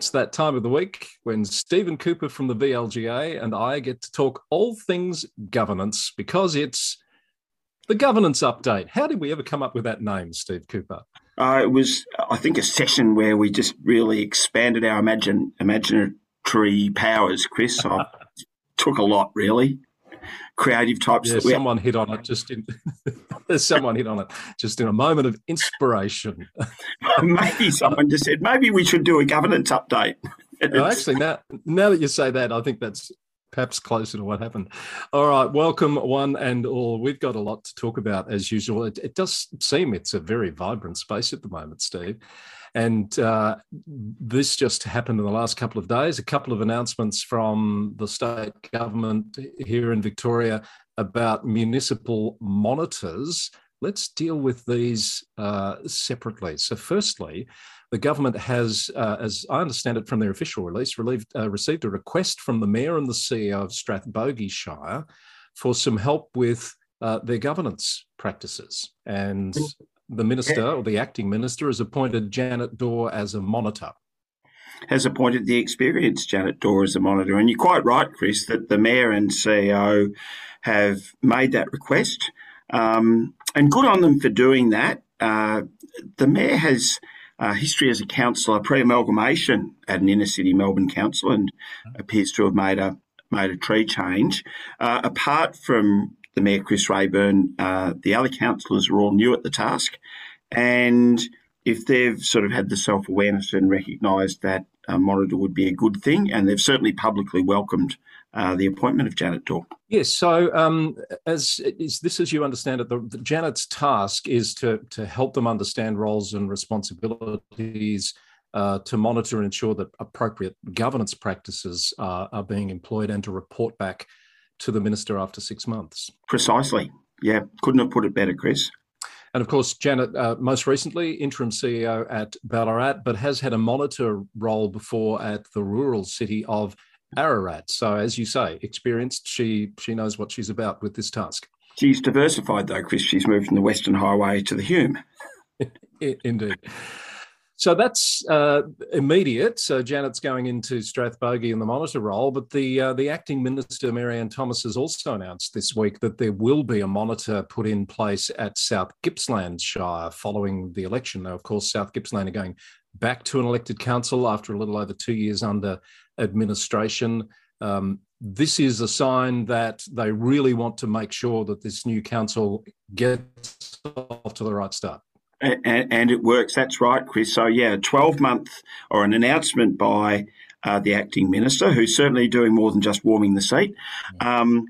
It's that time of the week when Stephen Cooper from the VLGA and I get to talk all things governance because it's the governance update. How did we ever come up with that name, Steve Cooper? Uh, it was, I think, a session where we just really expanded our imagine, imaginatory powers, Chris. I took a lot, really. Creative types. Yeah, someone hit on it just in. someone hit on it just in a moment of inspiration. maybe someone just said, maybe we should do a governance update. no, actually, now now that you say that, I think that's perhaps closer to what happened. All right, welcome one and all. We've got a lot to talk about as usual. It, it does seem it's a very vibrant space at the moment, Steve. And uh, this just happened in the last couple of days. A couple of announcements from the state government here in Victoria about municipal monitors. Let's deal with these uh, separately. So, firstly, the government has, uh, as I understand it from their official release, relieved, uh, received a request from the mayor and the CEO of Strathbogie Shire for some help with uh, their governance practices. And the minister or the acting minister has appointed Janet Dore as a monitor. Has appointed the experienced Janet Dore as a monitor. And you're quite right, Chris, that the mayor and CEO have made that request. Um, and good on them for doing that. Uh, the mayor has uh, history as a councillor pre amalgamation at an inner city Melbourne council and appears to have made a made a tree change. Uh, apart from the Mayor Chris Rayburn, uh, the other councillors are all new at the task. And if they've sort of had the self awareness and recognised that a monitor would be a good thing, and they've certainly publicly welcomed uh, the appointment of Janet Dore. Yes. So, um, as is this, as you understand it, the, the, Janet's task is to to help them understand roles and responsibilities. Uh, to monitor and ensure that appropriate governance practices uh, are being employed and to report back to the minister after six months. Precisely. Yeah, couldn't have put it better, Chris. And of course, Janet, uh, most recently interim CEO at Ballarat, but has had a monitor role before at the rural city of Ararat. So, as you say, experienced, she she knows what she's about with this task. She's diversified, though, Chris. She's moved from the Western Highway to the Hume. Indeed. So that's uh, immediate. So Janet's going into Strathbogie in the monitor role, but the uh, the acting minister Mary-Anne Thomas has also announced this week that there will be a monitor put in place at South Gippsland Shire following the election. Now, of course, South Gippsland are going back to an elected council after a little over two years under administration. Um, this is a sign that they really want to make sure that this new council gets off to the right start. And, and, it works. That's right, Chris. So, yeah, a 12 month or an announcement by uh, the acting minister, who's certainly doing more than just warming the seat, um,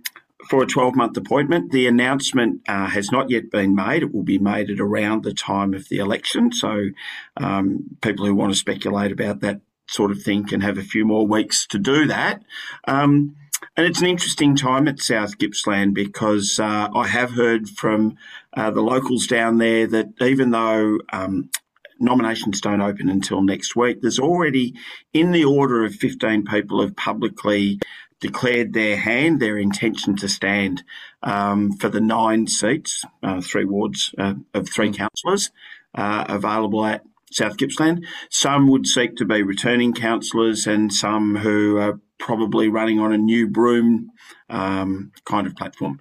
for a 12 month appointment. The announcement uh, has not yet been made. It will be made at around the time of the election. So, um, people who want to speculate about that sort of thing can have a few more weeks to do that. Um, and it's an interesting time at South Gippsland because uh, I have heard from uh, the locals down there that even though um, nominations don't open until next week, there's already in the order of 15 people have publicly declared their hand, their intention to stand um, for the nine seats, uh, three wards uh, of three councillors uh, available at South Gippsland. Some would seek to be returning councillors, and some who are probably running on a new broom um, kind of platform.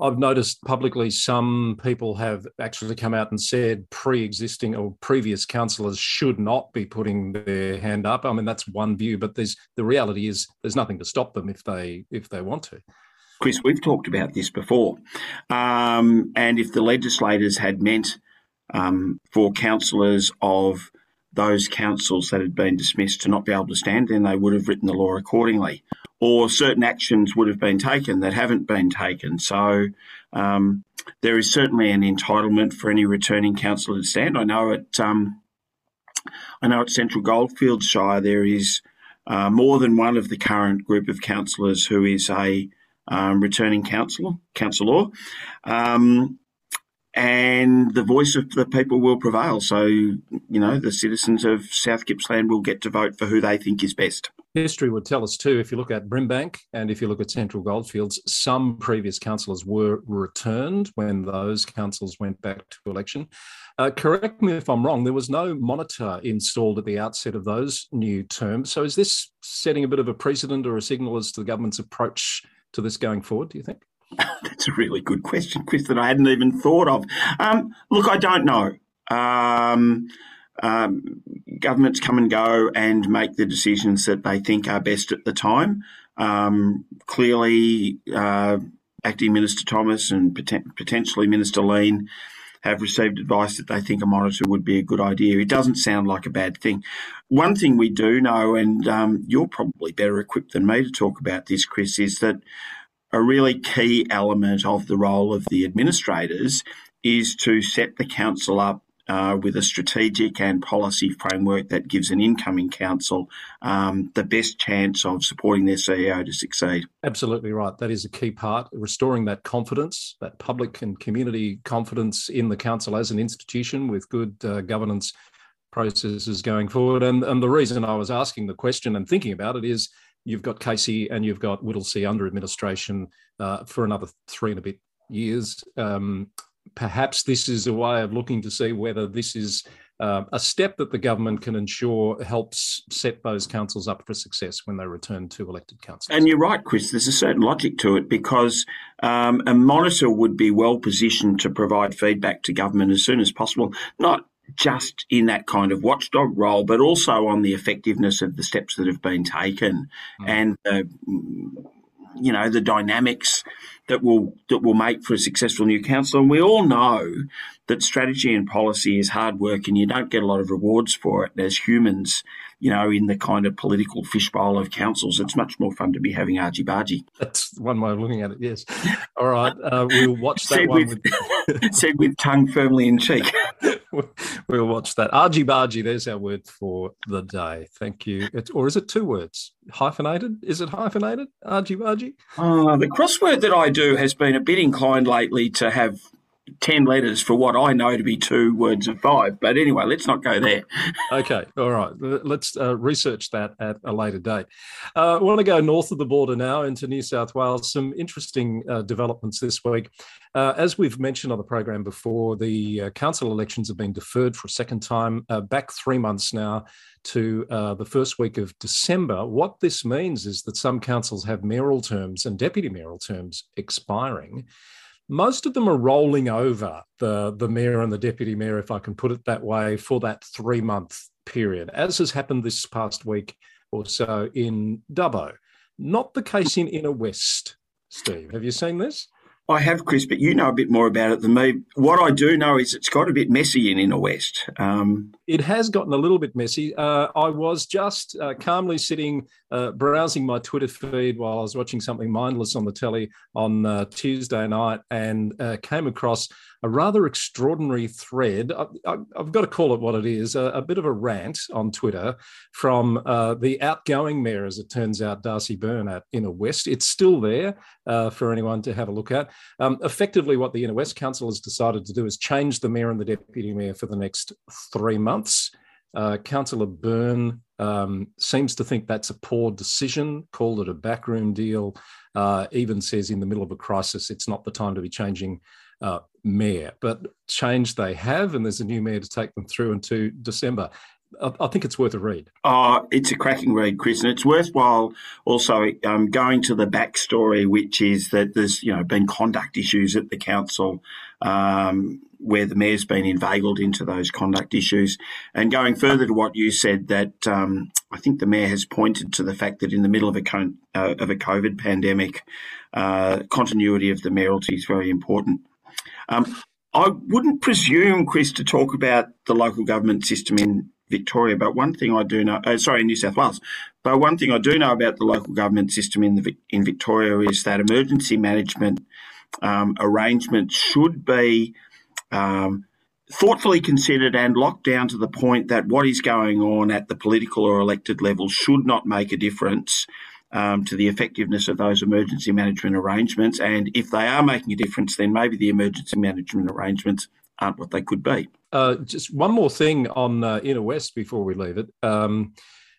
I've noticed publicly some people have actually come out and said pre-existing or previous councillors should not be putting their hand up. I mean that's one view, but there's the reality is there's nothing to stop them if they if they want to. Chris, we've talked about this before, um, and if the legislators had meant um, for councillors of those councils that had been dismissed to not be able to stand, then they would have written the law accordingly. Or certain actions would have been taken that haven't been taken. So um, there is certainly an entitlement for any returning councillor to stand. I know at um, I know at Central Goldfields Shire there is uh, more than one of the current group of councillors who is a um, returning councillor, councillor. Um, and the voice of the people will prevail. So, you know, the citizens of South Gippsland will get to vote for who they think is best. History would tell us too, if you look at Brimbank and if you look at Central Goldfields, some previous councillors were returned when those councils went back to election. Uh, correct me if I'm wrong, there was no monitor installed at the outset of those new terms. So is this setting a bit of a precedent or a signal as to the government's approach to this going forward, do you think? That's a really good question, Chris, that I hadn't even thought of. Um, look, I don't know. Um, um, governments come and go and make the decisions that they think are best at the time. Um, clearly, uh, Acting Minister Thomas and pot- potentially Minister Leane have received advice that they think a monitor would be a good idea. It doesn't sound like a bad thing. One thing we do know, and um, you're probably better equipped than me to talk about this, Chris, is that a really key element of the role of the administrators is to set the council up uh, with a strategic and policy framework that gives an incoming council um, the best chance of supporting their CEO to succeed. Absolutely right. That is a key part, restoring that confidence, that public and community confidence in the council as an institution with good uh, governance processes going forward. And, and the reason I was asking the question and thinking about it is you've got Casey and you've got Whittlesea under administration uh, for another three and a bit years. Um, perhaps this is a way of looking to see whether this is uh, a step that the government can ensure helps set those councils up for success when they return to elected councils. And you're right, Chris. There's a certain logic to it because um, a monitor would be well positioned to provide feedback to government as soon as possible, not just in that kind of watchdog role, but also on the effectiveness of the steps that have been taken mm. and uh, you know the dynamics that will that will make for a successful new council. And we all know that strategy and policy is hard work, and you don't get a lot of rewards for it as humans. You know, in the kind of political fishbowl of councils, it's much more fun to be having argy bargy. That's one way of looking at it. Yes. All right, uh, we'll watch that said one. With, with... said with tongue firmly in cheek. we'll watch that. Argy bargy. There's our word for the day. Thank you. It's, or is it two words? Hyphenated? Is it hyphenated? Argy bargy. Uh, the crossword that I do has been a bit inclined lately to have 10 letters for what I know to be two words of five. But anyway, let's not go there. okay. All right. Let's uh, research that at a later date. Uh, I want to go north of the border now into New South Wales. Some interesting uh, developments this week. Uh, as we've mentioned on the program before, the uh, council elections have been deferred for a second time, uh, back three months now to the first week of December. What this means is that some councils have mayoral terms and deputy mayoral terms expiring most of them are rolling over the, the mayor and the deputy mayor, if I can put it that way, for that three month period, as has happened this past week or so in Dubbo. Not the case in Inner West, Steve. Have you seen this? I have, Chris, but you know a bit more about it than me. What I do know is it's got a bit messy in Inner West. Um, it has gotten a little bit messy. Uh, I was just uh, calmly sitting, uh, browsing my Twitter feed while I was watching something mindless on the telly on uh, Tuesday night and uh, came across a rather extraordinary thread. I, have got to call it what it is a, a bit of a rant on Twitter from uh, the outgoing mayor, as it turns out, Darcy Byrne at Inner West. It's still there uh, for anyone to have a look at. Um, effectively, what the Inner West Council has decided to do is change the mayor and the deputy mayor for the next three months. Uh, Councillor Byrne um, seems to think that's a poor decision, called it a backroom deal, uh, even says in the middle of a crisis, it's not the time to be changing uh, mayor, but change they have, and there's a new mayor to take them through into December. I, I think it's worth a read. Oh, it's a cracking read, Chris, and it's worthwhile also um, going to the backstory, which is that there's you know been conduct issues at the council. Um, where the mayor's been inveigled into those conduct issues. And going further to what you said, that um, I think the mayor has pointed to the fact that in the middle of a, con- uh, of a COVID pandemic, uh, continuity of the mayoralty is very important. Um, I wouldn't presume, Chris, to talk about the local government system in Victoria, but one thing I do know, uh, sorry, New South Wales, but one thing I do know about the local government system in the in Victoria is that emergency management um, arrangements should be um, thoughtfully considered and locked down to the point that what is going on at the political or elected level should not make a difference um, to the effectiveness of those emergency management arrangements. And if they are making a difference, then maybe the emergency management arrangements aren't what they could be. Uh, just one more thing on uh, Inner West before we leave it. Um,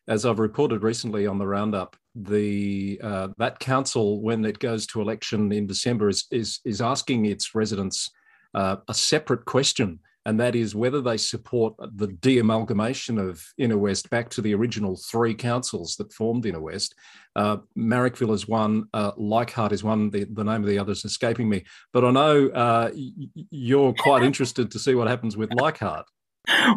as I've reported recently on the roundup, the uh, that council, when it goes to election in December, is is, is asking its residents uh, a separate question and that is whether they support the de-amalgamation of Inner West back to the original three councils that formed Inner West. Uh, Marrickville is one, uh, Leichhardt is one, the, the name of the other is escaping me. But I know uh, you're quite interested to see what happens with Leichhardt.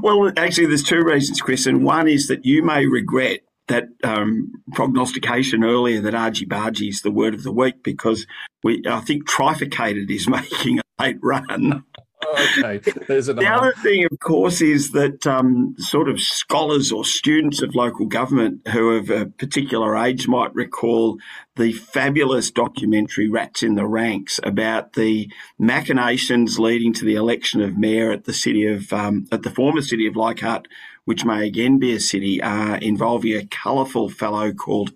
Well, actually, there's two reasons, Chris, and one is that you may regret that um, prognostication earlier that argy bargy is the word of the week because we I think trifurcated is making late run okay. There's the other thing, of course, is that um, sort of scholars or students of local government who of a particular age might recall the fabulous documentary Rats in the Ranks about the machinations leading to the election of mayor at the city of um, at the former city of Leichhardt, which may again be a city, uh, involving a colourful fellow called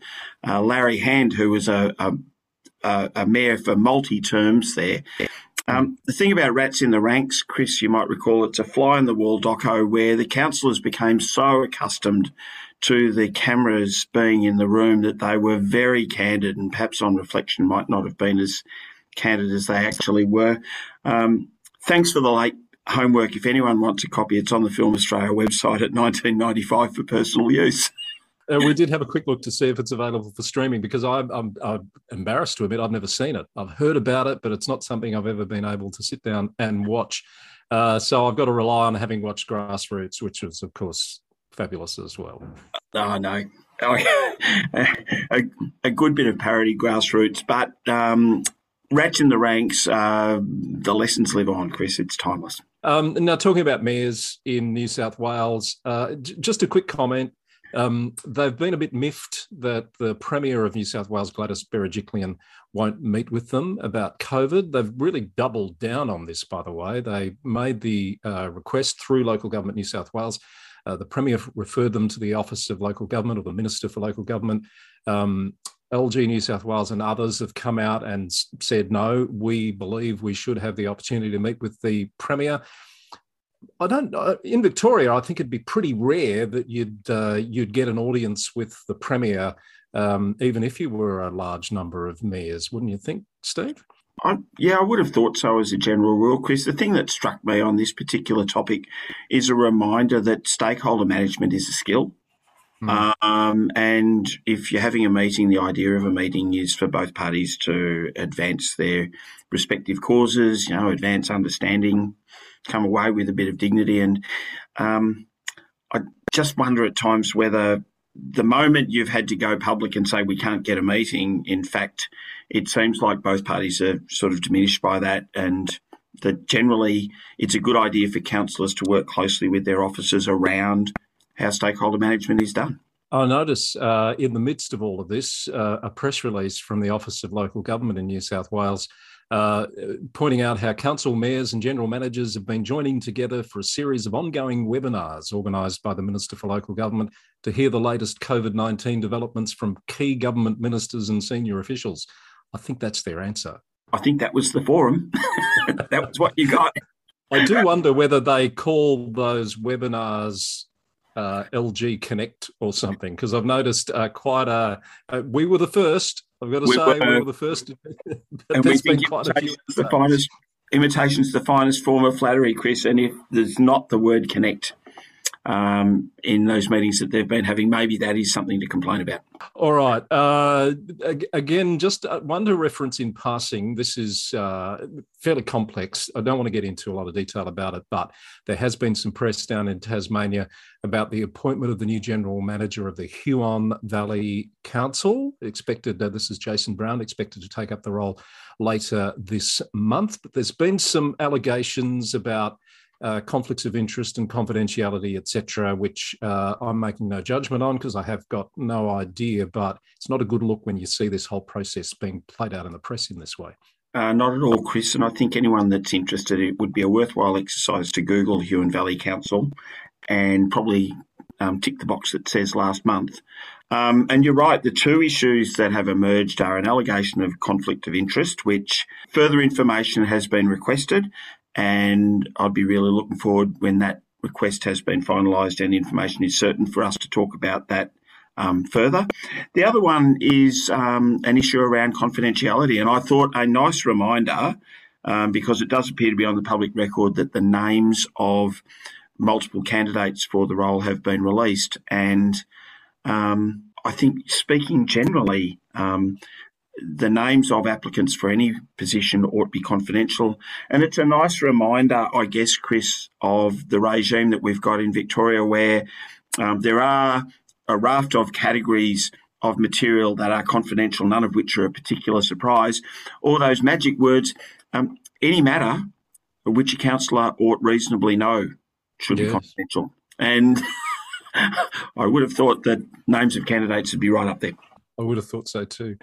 uh, Larry Hand, who was a, a, a mayor for multi terms there. Um, the thing about rats in the ranks, Chris, you might recall, it's a fly in the wall doco where the councillors became so accustomed to the cameras being in the room that they were very candid and perhaps on reflection might not have been as candid as they actually were. Um, thanks for the late homework. If anyone wants a copy, it's on the Film Australia website at 1995 for personal use. Uh, we did have a quick look to see if it's available for streaming because I'm, I'm, I'm, embarrassed to admit I've never seen it. I've heard about it, but it's not something I've ever been able to sit down and watch. Uh, so I've got to rely on having watched Grassroots, which was, of course, fabulous as well. Oh, no. Oh, a, a, good bit of parody Grassroots, but um, Rats in the Ranks, uh, the lessons live on, Chris. It's timeless. Um, now, talking about mayors in New South Wales, uh, j- just a quick comment. Um, they've been a bit miffed that the Premier of New South Wales, Gladys Berejiklian, won't meet with them about COVID. They've really doubled down on this, by the way. They made the uh, request through Local Government New South Wales. Uh, the Premier referred them to the Office of Local Government or the Minister for Local Government. Um, LG New South Wales and others have come out and said, no, we believe we should have the opportunity to meet with the Premier. I don't know. In Victoria, I think it'd be pretty rare that you'd uh, you'd get an audience with the premier, um, even if you were a large number of mayors, wouldn't you think, Steve? I, yeah, I would have thought so as a general rule, Chris. The thing that struck me on this particular topic is a reminder that stakeholder management is a skill. Mm. Um, and if you're having a meeting, the idea of a meeting is for both parties to advance their respective causes, you know, advance understanding, come away with a bit of dignity. And um, I just wonder at times whether the moment you've had to go public and say we can't get a meeting, in fact, it seems like both parties are sort of diminished by that and that generally it's a good idea for councillors to work closely with their officers around how stakeholder management is done. I notice uh, in the midst of all of this, uh, a press release from the Office of Local Government in New South Wales uh, pointing out how council mayors and general managers have been joining together for a series of ongoing webinars organised by the Minister for Local Government to hear the latest COVID 19 developments from key government ministers and senior officials. I think that's their answer. I think that was the forum. that was what you got. I do wonder whether they call those webinars uh, LG Connect or something because I've noticed uh, quite a. Uh, we were the first. I've got to we say were, we were the first. and we think quite a few the finest imitation's the finest form of flattery, Chris. And if there's not the word connect um, in those meetings that they've been having. Maybe that is something to complain about. All right. Uh, again, just one to reference in passing. This is uh, fairly complex. I don't want to get into a lot of detail about it, but there has been some press down in Tasmania about the appointment of the new general manager of the Huon Valley Council. Expected, uh, this is Jason Brown, expected to take up the role later this month. But there's been some allegations about uh, conflicts of interest and confidentiality, etc., which uh, I'm making no judgment on because I have got no idea. But it's not a good look when you see this whole process being played out in the press in this way. Uh, not at all, Chris. And I think anyone that's interested, it would be a worthwhile exercise to Google Huon Valley Council and probably um, tick the box that says last month. Um, and you're right, the two issues that have emerged are an allegation of conflict of interest, which further information has been requested. And I'd be really looking forward when that request has been finalised and information is certain for us to talk about that um, further. The other one is um, an issue around confidentiality. And I thought a nice reminder, um, because it does appear to be on the public record that the names of multiple candidates for the role have been released. And um, I think, speaking generally, um, the names of applicants for any position ought to be confidential. And it's a nice reminder, I guess, Chris, of the regime that we've got in Victoria where um, there are a raft of categories of material that are confidential, none of which are a particular surprise. All those magic words, um, any matter which a councillor ought reasonably know should yes. be confidential. And I would have thought that names of candidates would be right up there. I would have thought so too.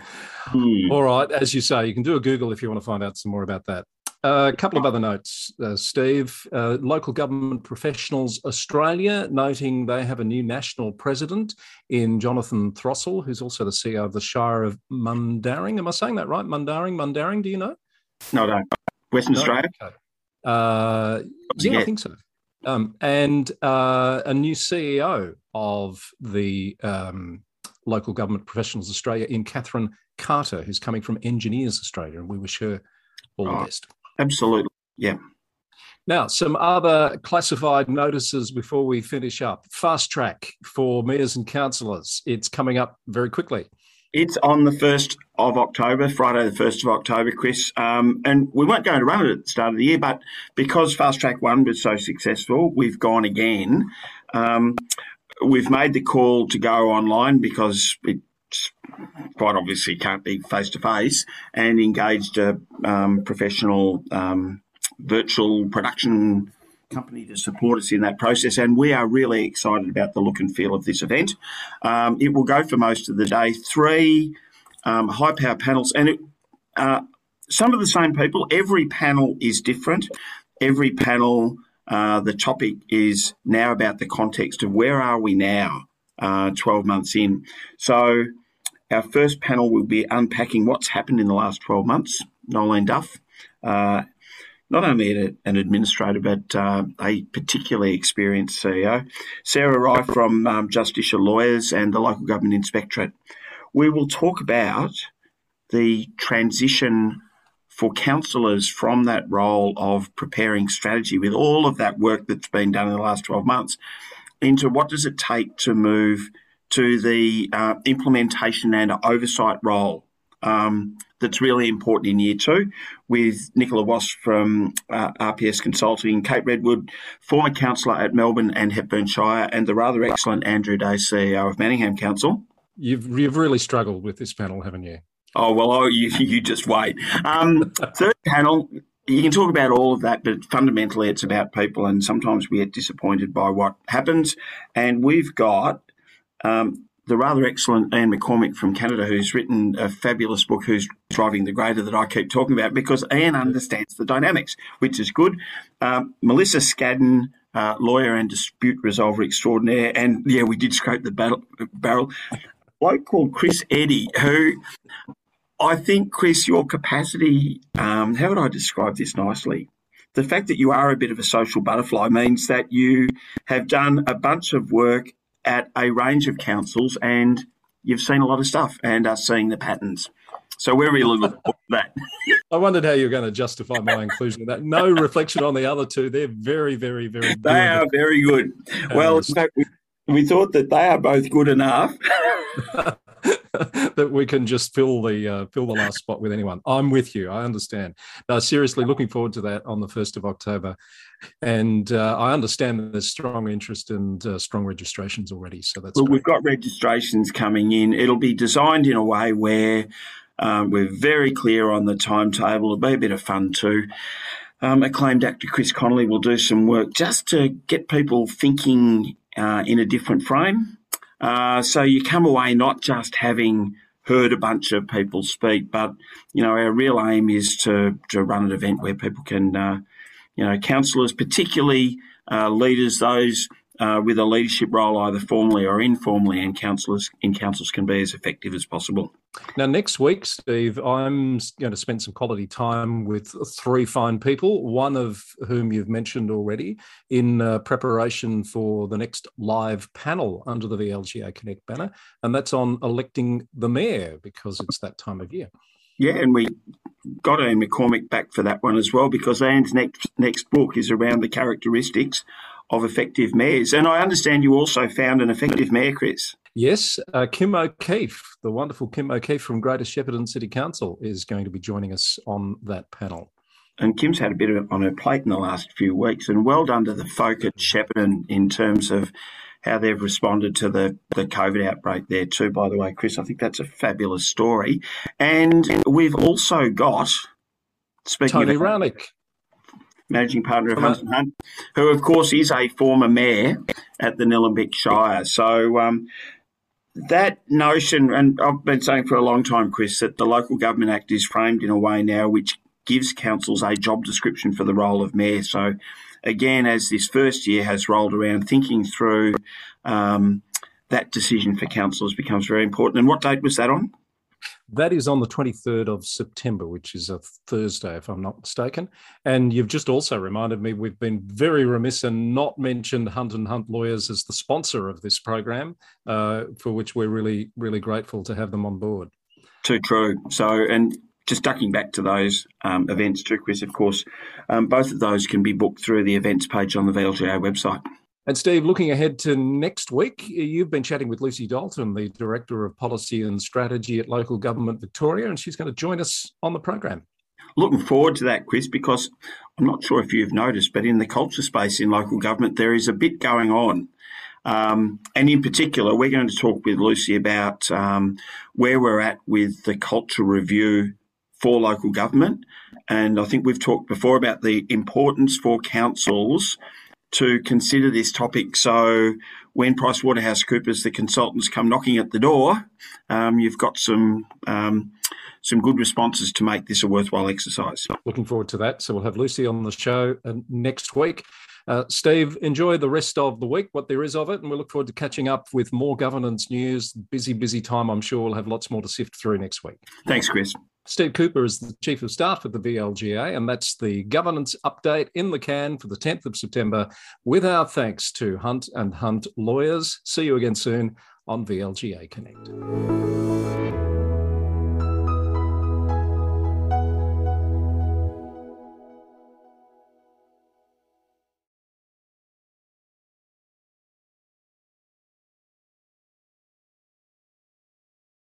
Hmm. All right, as you say, you can do a Google if you want to find out some more about that. Uh, a couple of other notes, uh, Steve. Uh, Local Government Professionals Australia noting they have a new national president in Jonathan Throssell, who's also the CEO of the Shire of Mundaring. Am I saying that right? Mundaring, Mundaring, do you know? No, no. Western no? Australia? Okay. Uh, yeah, I think so. Um, and uh, a new CEO of the um, Local Government Professionals Australia in Catherine Carter, who's coming from Engineers Australia, and we wish her all oh, the best. Absolutely. Yeah. Now, some other classified notices before we finish up. Fast track for mayors and councillors. It's coming up very quickly. It's on the 1st of October, Friday, the 1st of October, Chris. Um, and we weren't going to run it at the start of the year, but because Fast Track 1 was so successful, we've gone again. Um, we've made the call to go online because it quite obviously can't be face to face and engaged a um, professional um, virtual production company to support us in that process. And we are really excited about the look and feel of this event. Um, it will go for most of the day. Three um, high power panels, and it, uh, some of the same people. Every panel is different. Every panel, uh, the topic is now about the context of where are we now, uh, 12 months in. So, our first panel will be unpacking what's happened in the last 12 months. Noelene Duff, uh, not only an administrator, but uh, a particularly experienced CEO. Sarah Rye from um, Justitia Lawyers and the Local Government Inspectorate. We will talk about the transition for councillors from that role of preparing strategy with all of that work that's been done in the last 12 months into what does it take to move to the uh, implementation and oversight role um, that's really important in year two with Nicola Wass from uh, RPS Consulting, Kate Redwood, former councillor at Melbourne and Hepburn Shire, and the rather excellent Andrew Day, CEO of Manningham Council. You've, you've really struggled with this panel, haven't you? Oh, well, oh, you, you just wait. Um, third panel, you can talk about all of that, but fundamentally it's about people, and sometimes we get disappointed by what happens. And we've got um, the rather excellent Ian McCormick from Canada, who's written a fabulous book, who's driving the grader that I keep talking about, because Ian understands the dynamics, which is good. Um, Melissa Scadden, uh, lawyer and dispute resolver extraordinaire, and yeah, we did scrape the battle, barrel. A bloke called Chris Eddy, who I think, Chris, your capacity, um, how would I describe this nicely? The fact that you are a bit of a social butterfly means that you have done a bunch of work at a range of councils and you've seen a lot of stuff and are seeing the patterns. So we're really looking forward to that. I wondered how you're going to justify my inclusion of that. No reflection on the other two. They're very, very, very good. They are very good. Well, in fact, we, we thought that they are both good enough. that we can just fill the uh, fill the last spot with anyone. I'm with you. I understand. Now, seriously, looking forward to that on the first of October, and uh, I understand that there's strong interest and uh, strong registrations already. So that's well, great. we've got registrations coming in. It'll be designed in a way where um, we're very clear on the timetable. It'll be a bit of fun too. Um, acclaimed actor Chris Connolly will do some work just to get people thinking uh, in a different frame. Uh, so you come away not just having heard a bunch of people speak, but you know our real aim is to to run an event where people can, uh, you know, councillors, particularly uh, leaders, those uh, with a leadership role either formally or informally, and councillors in councils can be as effective as possible. Now, next week, Steve, I'm going to spend some quality time with three fine people, one of whom you've mentioned already, in uh, preparation for the next live panel under the VLGA Connect banner, and that's on electing the mayor because it's that time of year. Yeah, and we got Ian McCormick back for that one as well because Anne's next next book is around the characteristics of effective mayors. And I understand you also found an effective mayor, Chris. Yes, uh, Kim O'Keeffe, the wonderful Kim O'Keeffe from Greater Shepparton City Council, is going to be joining us on that panel. And Kim's had a bit of on her plate in the last few weeks, and well done to the folk at Shepparton in terms of how they've responded to the, the COVID outbreak there too, by the way, Chris. I think that's a fabulous story. And we've also got, speaking Tony of, Raunic managing partner of Hunt and Hunt, who of course is a former mayor at the Nillumbik Shire. So um, that notion, and I've been saying for a long time, Chris, that the Local Government Act is framed in a way now which gives councils a job description for the role of mayor. So again, as this first year has rolled around, thinking through um, that decision for councillors becomes very important. And what date was that on? That is on the 23rd of September, which is a Thursday, if I'm not mistaken. And you've just also reminded me we've been very remiss and not mentioned Hunt and Hunt Lawyers as the sponsor of this program, uh, for which we're really, really grateful to have them on board. Too true. So, and just ducking back to those um, events too, Chris, of course, um, both of those can be booked through the events page on the VLGA website. And Steve, looking ahead to next week, you've been chatting with Lucy Dalton, the Director of Policy and Strategy at Local Government Victoria, and she's going to join us on the program. Looking forward to that, Chris, because I'm not sure if you've noticed, but in the culture space in local government, there is a bit going on. Um, and in particular, we're going to talk with Lucy about um, where we're at with the culture review for local government. And I think we've talked before about the importance for councils to consider this topic. So when PricewaterhouseCoopers, the consultants, come knocking at the door, um, you've got some um, some good responses to make this a worthwhile exercise. Looking forward to that. So we'll have Lucy on the show uh, next week. Uh, Steve, enjoy the rest of the week, what there is of it, and we look forward to catching up with more governance news. Busy, busy time. I'm sure we'll have lots more to sift through next week. Thanks, Chris. Steve Cooper is the Chief of Staff at the VLGA, and that's the governance update in the can for the 10th of September. With our thanks to Hunt and Hunt lawyers. See you again soon on VLGA Connect.